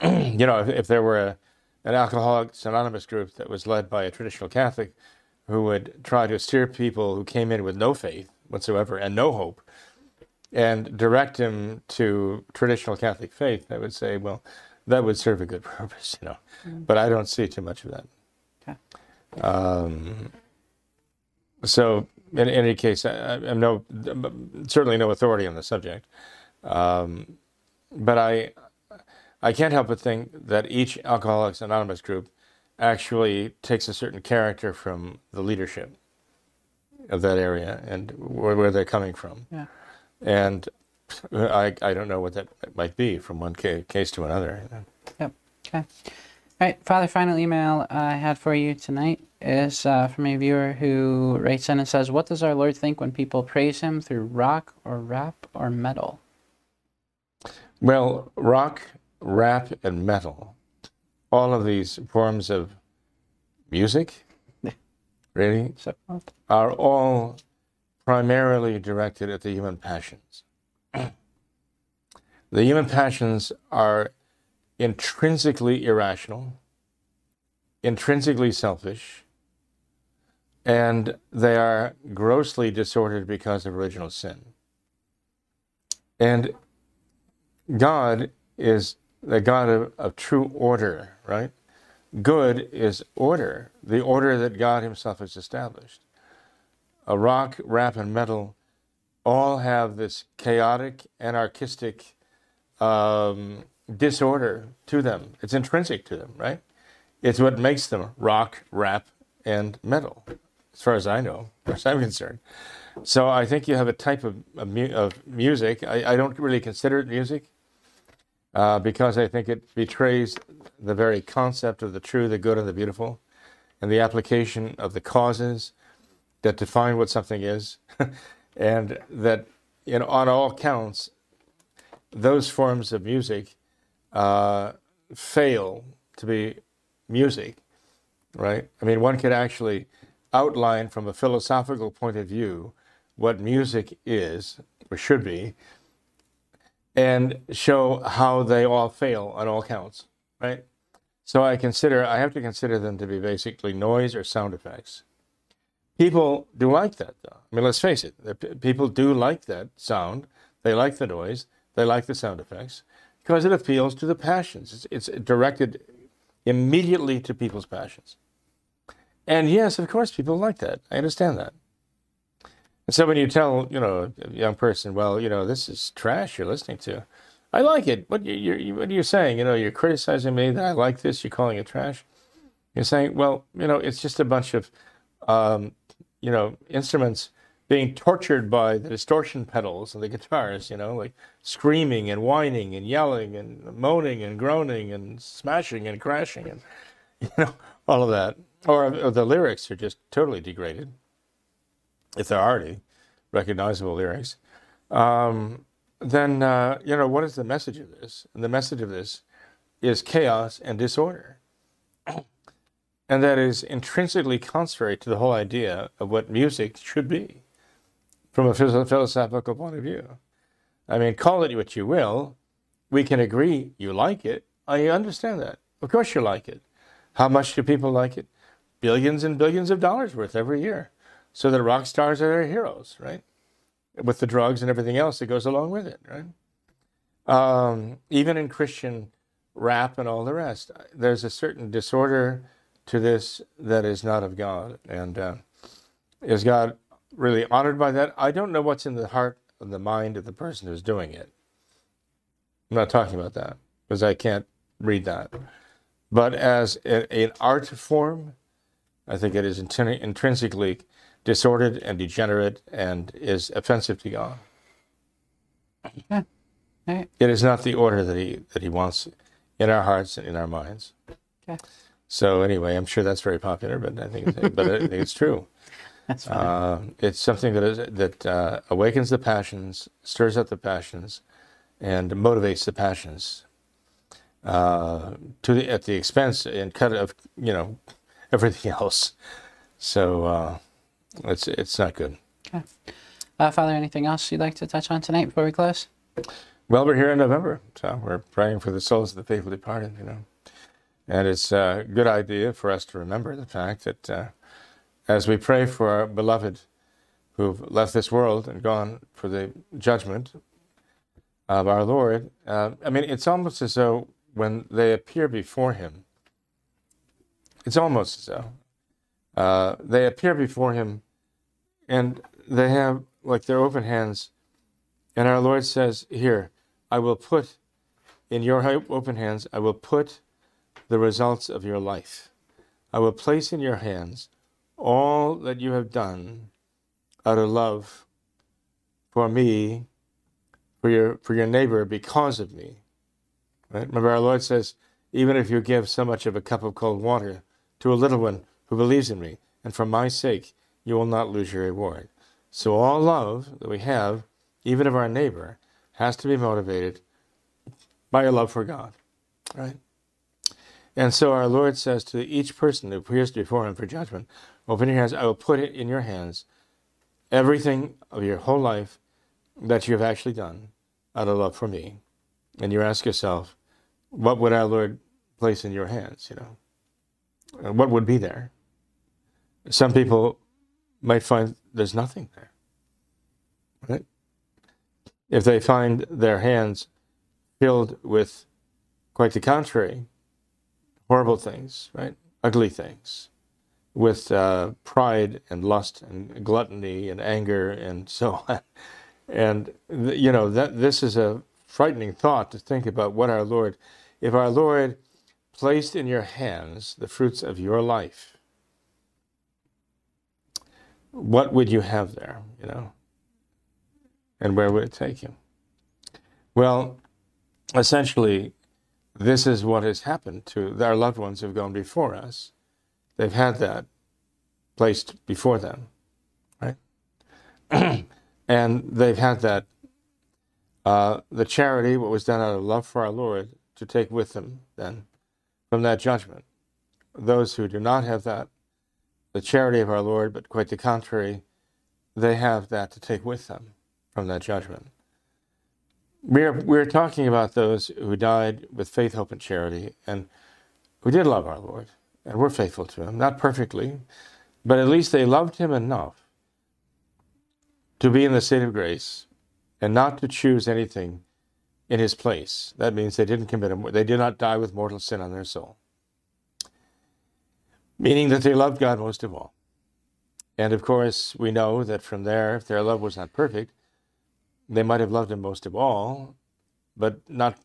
you know, if, if there were a, an Alcoholics Anonymous group that was led by a traditional Catholic who would try to steer people who came in with no faith whatsoever and no hope and direct him to traditional Catholic faith, I would say, well, that would serve a good purpose, you know. But I don't see too much of that. Okay. Um, so, in, any case, I, I'm no certainly no authority on the subject, um, but I I can't help but think that each Alcoholics Anonymous group actually takes a certain character from the leadership of that area and where, where they're coming from. Yeah. And I, I don't know what that might be from one case to another. Yep. Okay. All right. Father, final email I had for you tonight is uh, from a viewer who writes in and says, What does our Lord think when people praise him through rock or rap or metal? Well, rock, rap, and metal, all of these forms of music, really, are all primarily directed at the human passions. The human passions are intrinsically irrational, intrinsically selfish, and they are grossly disordered because of original sin. And God is the God of, of true order, right? Good is order, the order that God Himself has established. A rock, rap, and metal all have this chaotic, anarchistic um, disorder to them. It's intrinsic to them, right? It's what makes them rock, rap, and metal, as far as I know, as I'm concerned. So I think you have a type of, of, mu- of music. I, I don't really consider it music uh, because I think it betrays the very concept of the true, the good, and the beautiful, and the application of the causes that define what something is, and that, you know, on all counts, those forms of music uh, fail to be music, right? I mean, one could actually outline from a philosophical point of view what music is or should be, and show how they all fail on all counts, right? So I consider I have to consider them to be basically noise or sound effects. People do like that, though. I mean, let's face it, people do like that sound. They like the noise. They like the sound effects because it appeals to the passions. It's, it's directed immediately to people's passions. And yes, of course, people like that. I understand that. And so when you tell, you know, a young person, well, you know, this is trash you're listening to, I like it. What you, you what are you saying? You know, you're criticizing me that I like this. You're calling it trash. You're saying, well, you know, it's just a bunch of, um, you know, instruments being tortured by the distortion pedals and the guitars. You know, like screaming and whining and yelling and moaning and groaning and smashing and crashing and, you know, all of that. Or, or the lyrics are just totally degraded, if they're already recognizable lyrics. Um, then uh, you know what is the message of this? And the message of this is chaos and disorder, and that is intrinsically contrary to the whole idea of what music should be, from a philosophical point of view. I mean, call it what you will. We can agree you like it. I understand that. Of course, you like it. How much do people like it? Billions and billions of dollars worth every year. So the rock stars are their heroes, right? with the drugs and everything else that goes along with it, right? Um, even in Christian rap and all the rest, there's a certain disorder to this that is not of God. And uh, is God really honored by that? I don't know what's in the heart of the mind of the person who's doing it. I'm not talking about that because I can't read that. But as an art form, I think it is intrinsically disordered and degenerate and is offensive to God. Yeah. Right. It is not the order that he that he wants in our hearts and in our minds. Okay. So anyway, I'm sure that's very popular, but I think it's, but I think it's true. That's fine. Uh, it's something that is that uh, awakens the passions, stirs up the passions, and motivates the passions uh, to the, at the expense and cut of you know everything else. So uh, it's it's not good. Okay. Uh, Father, anything else you'd like to touch on tonight before we close? Well, we're here in November, so we're praying for the souls of the faithful departed. You know, and it's a good idea for us to remember the fact that uh, as we pray for our beloved who've left this world and gone for the judgment of our Lord, uh, I mean, it's almost as though when they appear before Him, it's almost as though uh, they appear before him and they have like their open hands. And our Lord says, Here, I will put in your open hands, I will put the results of your life. I will place in your hands all that you have done out of love for me, for your, for your neighbor, because of me. Right? Remember, our Lord says, even if you give so much of a cup of cold water to a little one who believes in me, and for my sake you will not lose your reward. So all love that we have, even of our neighbor, has to be motivated by a love for God. Right? And so our Lord says to each person who appears before him for judgment, Open your hands, I will put it in your hands everything of your whole life that you have actually done out of love for me. And you ask yourself, what would our Lord place in your hands, you know? What would be there? some people might find there's nothing there. Right? If they find their hands filled with quite the contrary, horrible things, right? Ugly things, with uh, pride and lust and gluttony and anger and so on. And, you know, that this is a frightening thought to think about what our Lord, if our Lord placed in your hands the fruits of your life, what would you have there, you know? And where would it take you? Well, essentially, this is what has happened to our loved ones who've gone before us. They've had that placed before them, right? and they've had that, uh, the charity, what was done out of love for our Lord, to take with them then from that judgment. Those who do not have that the charity of our Lord, but quite the contrary, they have that to take with them from that judgment. We're, we're talking about those who died with faith, hope, and charity, and who did love our Lord, and were faithful to Him. Not perfectly, but at least they loved him enough to be in the state of grace and not to choose anything in his place. That means they didn't commit a, they did not die with mortal sin on their soul. Meaning that they loved God most of all. And of course, we know that from there, if their love was not perfect, they might have loved him most of all, but not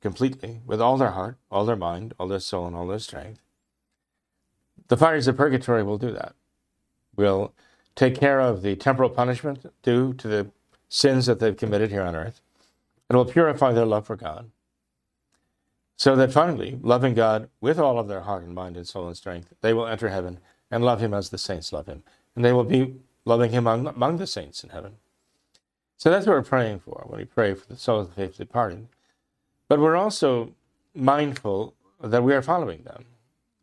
completely, with all their heart, all their mind, all their soul, and all their strength. The fires of purgatory will do that. Will take care of the temporal punishment due to the sins that they've committed here on earth. It will purify their love for God. So that finally, loving God with all of their heart and mind and soul and strength, they will enter heaven and love him as the saints love him. And they will be loving him among, among the saints in heaven. So that's what we're praying for when we pray for the souls of the faithful departed. But we're also mindful that we are following them,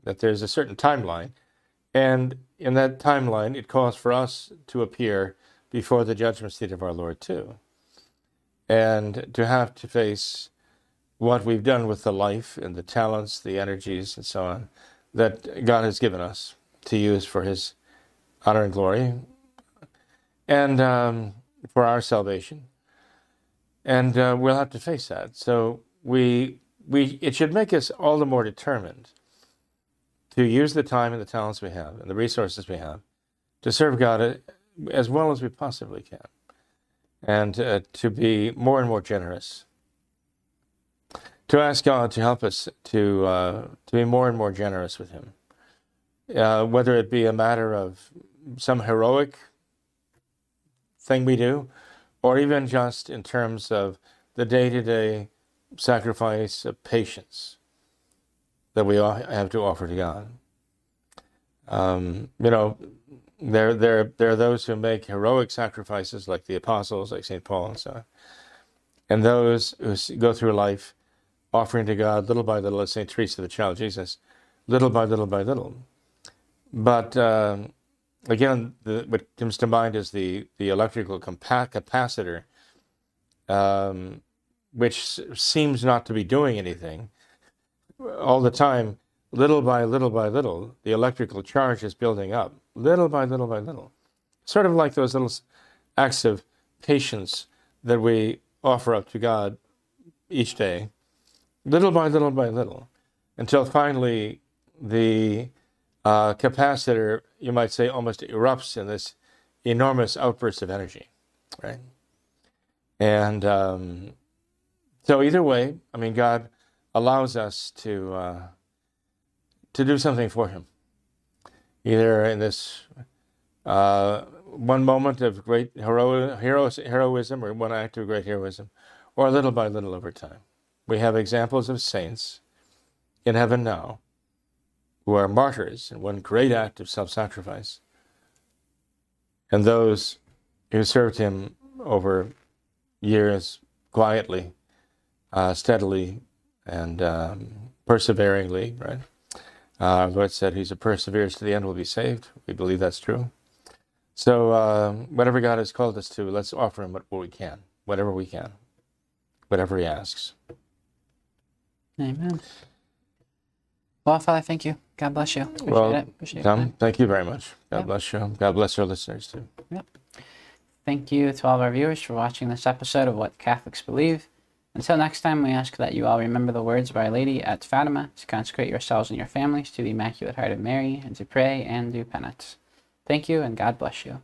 that there's a certain timeline. And in that timeline, it calls for us to appear before the judgment seat of our Lord, too. And to have to face what we've done with the life and the talents, the energies, and so on that God has given us to use for His honor and glory and um, for our salvation. And uh, we'll have to face that. So we we it should make us all the more determined to use the time and the talents we have and the resources we have to serve God as well as we possibly can, and uh, to be more and more generous. To ask God to help us to uh, to be more and more generous with Him, uh, whether it be a matter of some heroic thing we do, or even just in terms of the day to day sacrifice of patience that we all have to offer to God. Um, you know, there, there, there are those who make heroic sacrifices, like the apostles, like St. Paul and so on, and those who go through life offering to God little by little, as St. Teresa, the child Jesus, little by little by little. But um, again, the, what comes to mind is the, the electrical compa- capacitor. Um, which seems not to be doing anything, all the time, little by little by little, the electrical charge is building up, little by little by little. Sort of like those little acts of patience that we offer up to God each day, little by little by little, until finally the uh, capacitor, you might say, almost erupts in this enormous outburst of energy, right? And um, so either way, I mean, God allows us to uh, to do something for Him, either in this uh, one moment of great hero, hero, heroism or one act of great heroism, or little by little over time. We have examples of saints in heaven now who are martyrs in one great act of self-sacrifice, and those who served Him over years quietly uh, steadily and um, perseveringly, right? Uh, Lord said, He's who perseveres to the end will be saved. We believe that's true. So, uh, whatever God has called us to, let's offer Him what we can, whatever we can, whatever He asks. Amen. Well, Father, thank you. God bless you. Appreciate well, it. Appreciate Tom, thank you very much. God yep. bless you. God bless our listeners too. Yep. Thank you to all of our viewers for watching this episode of What Catholics Believe. Until next time, we ask that you all remember the words of Our Lady at Fatima to consecrate yourselves and your families to the Immaculate Heart of Mary and to pray and do penance. Thank you, and God bless you.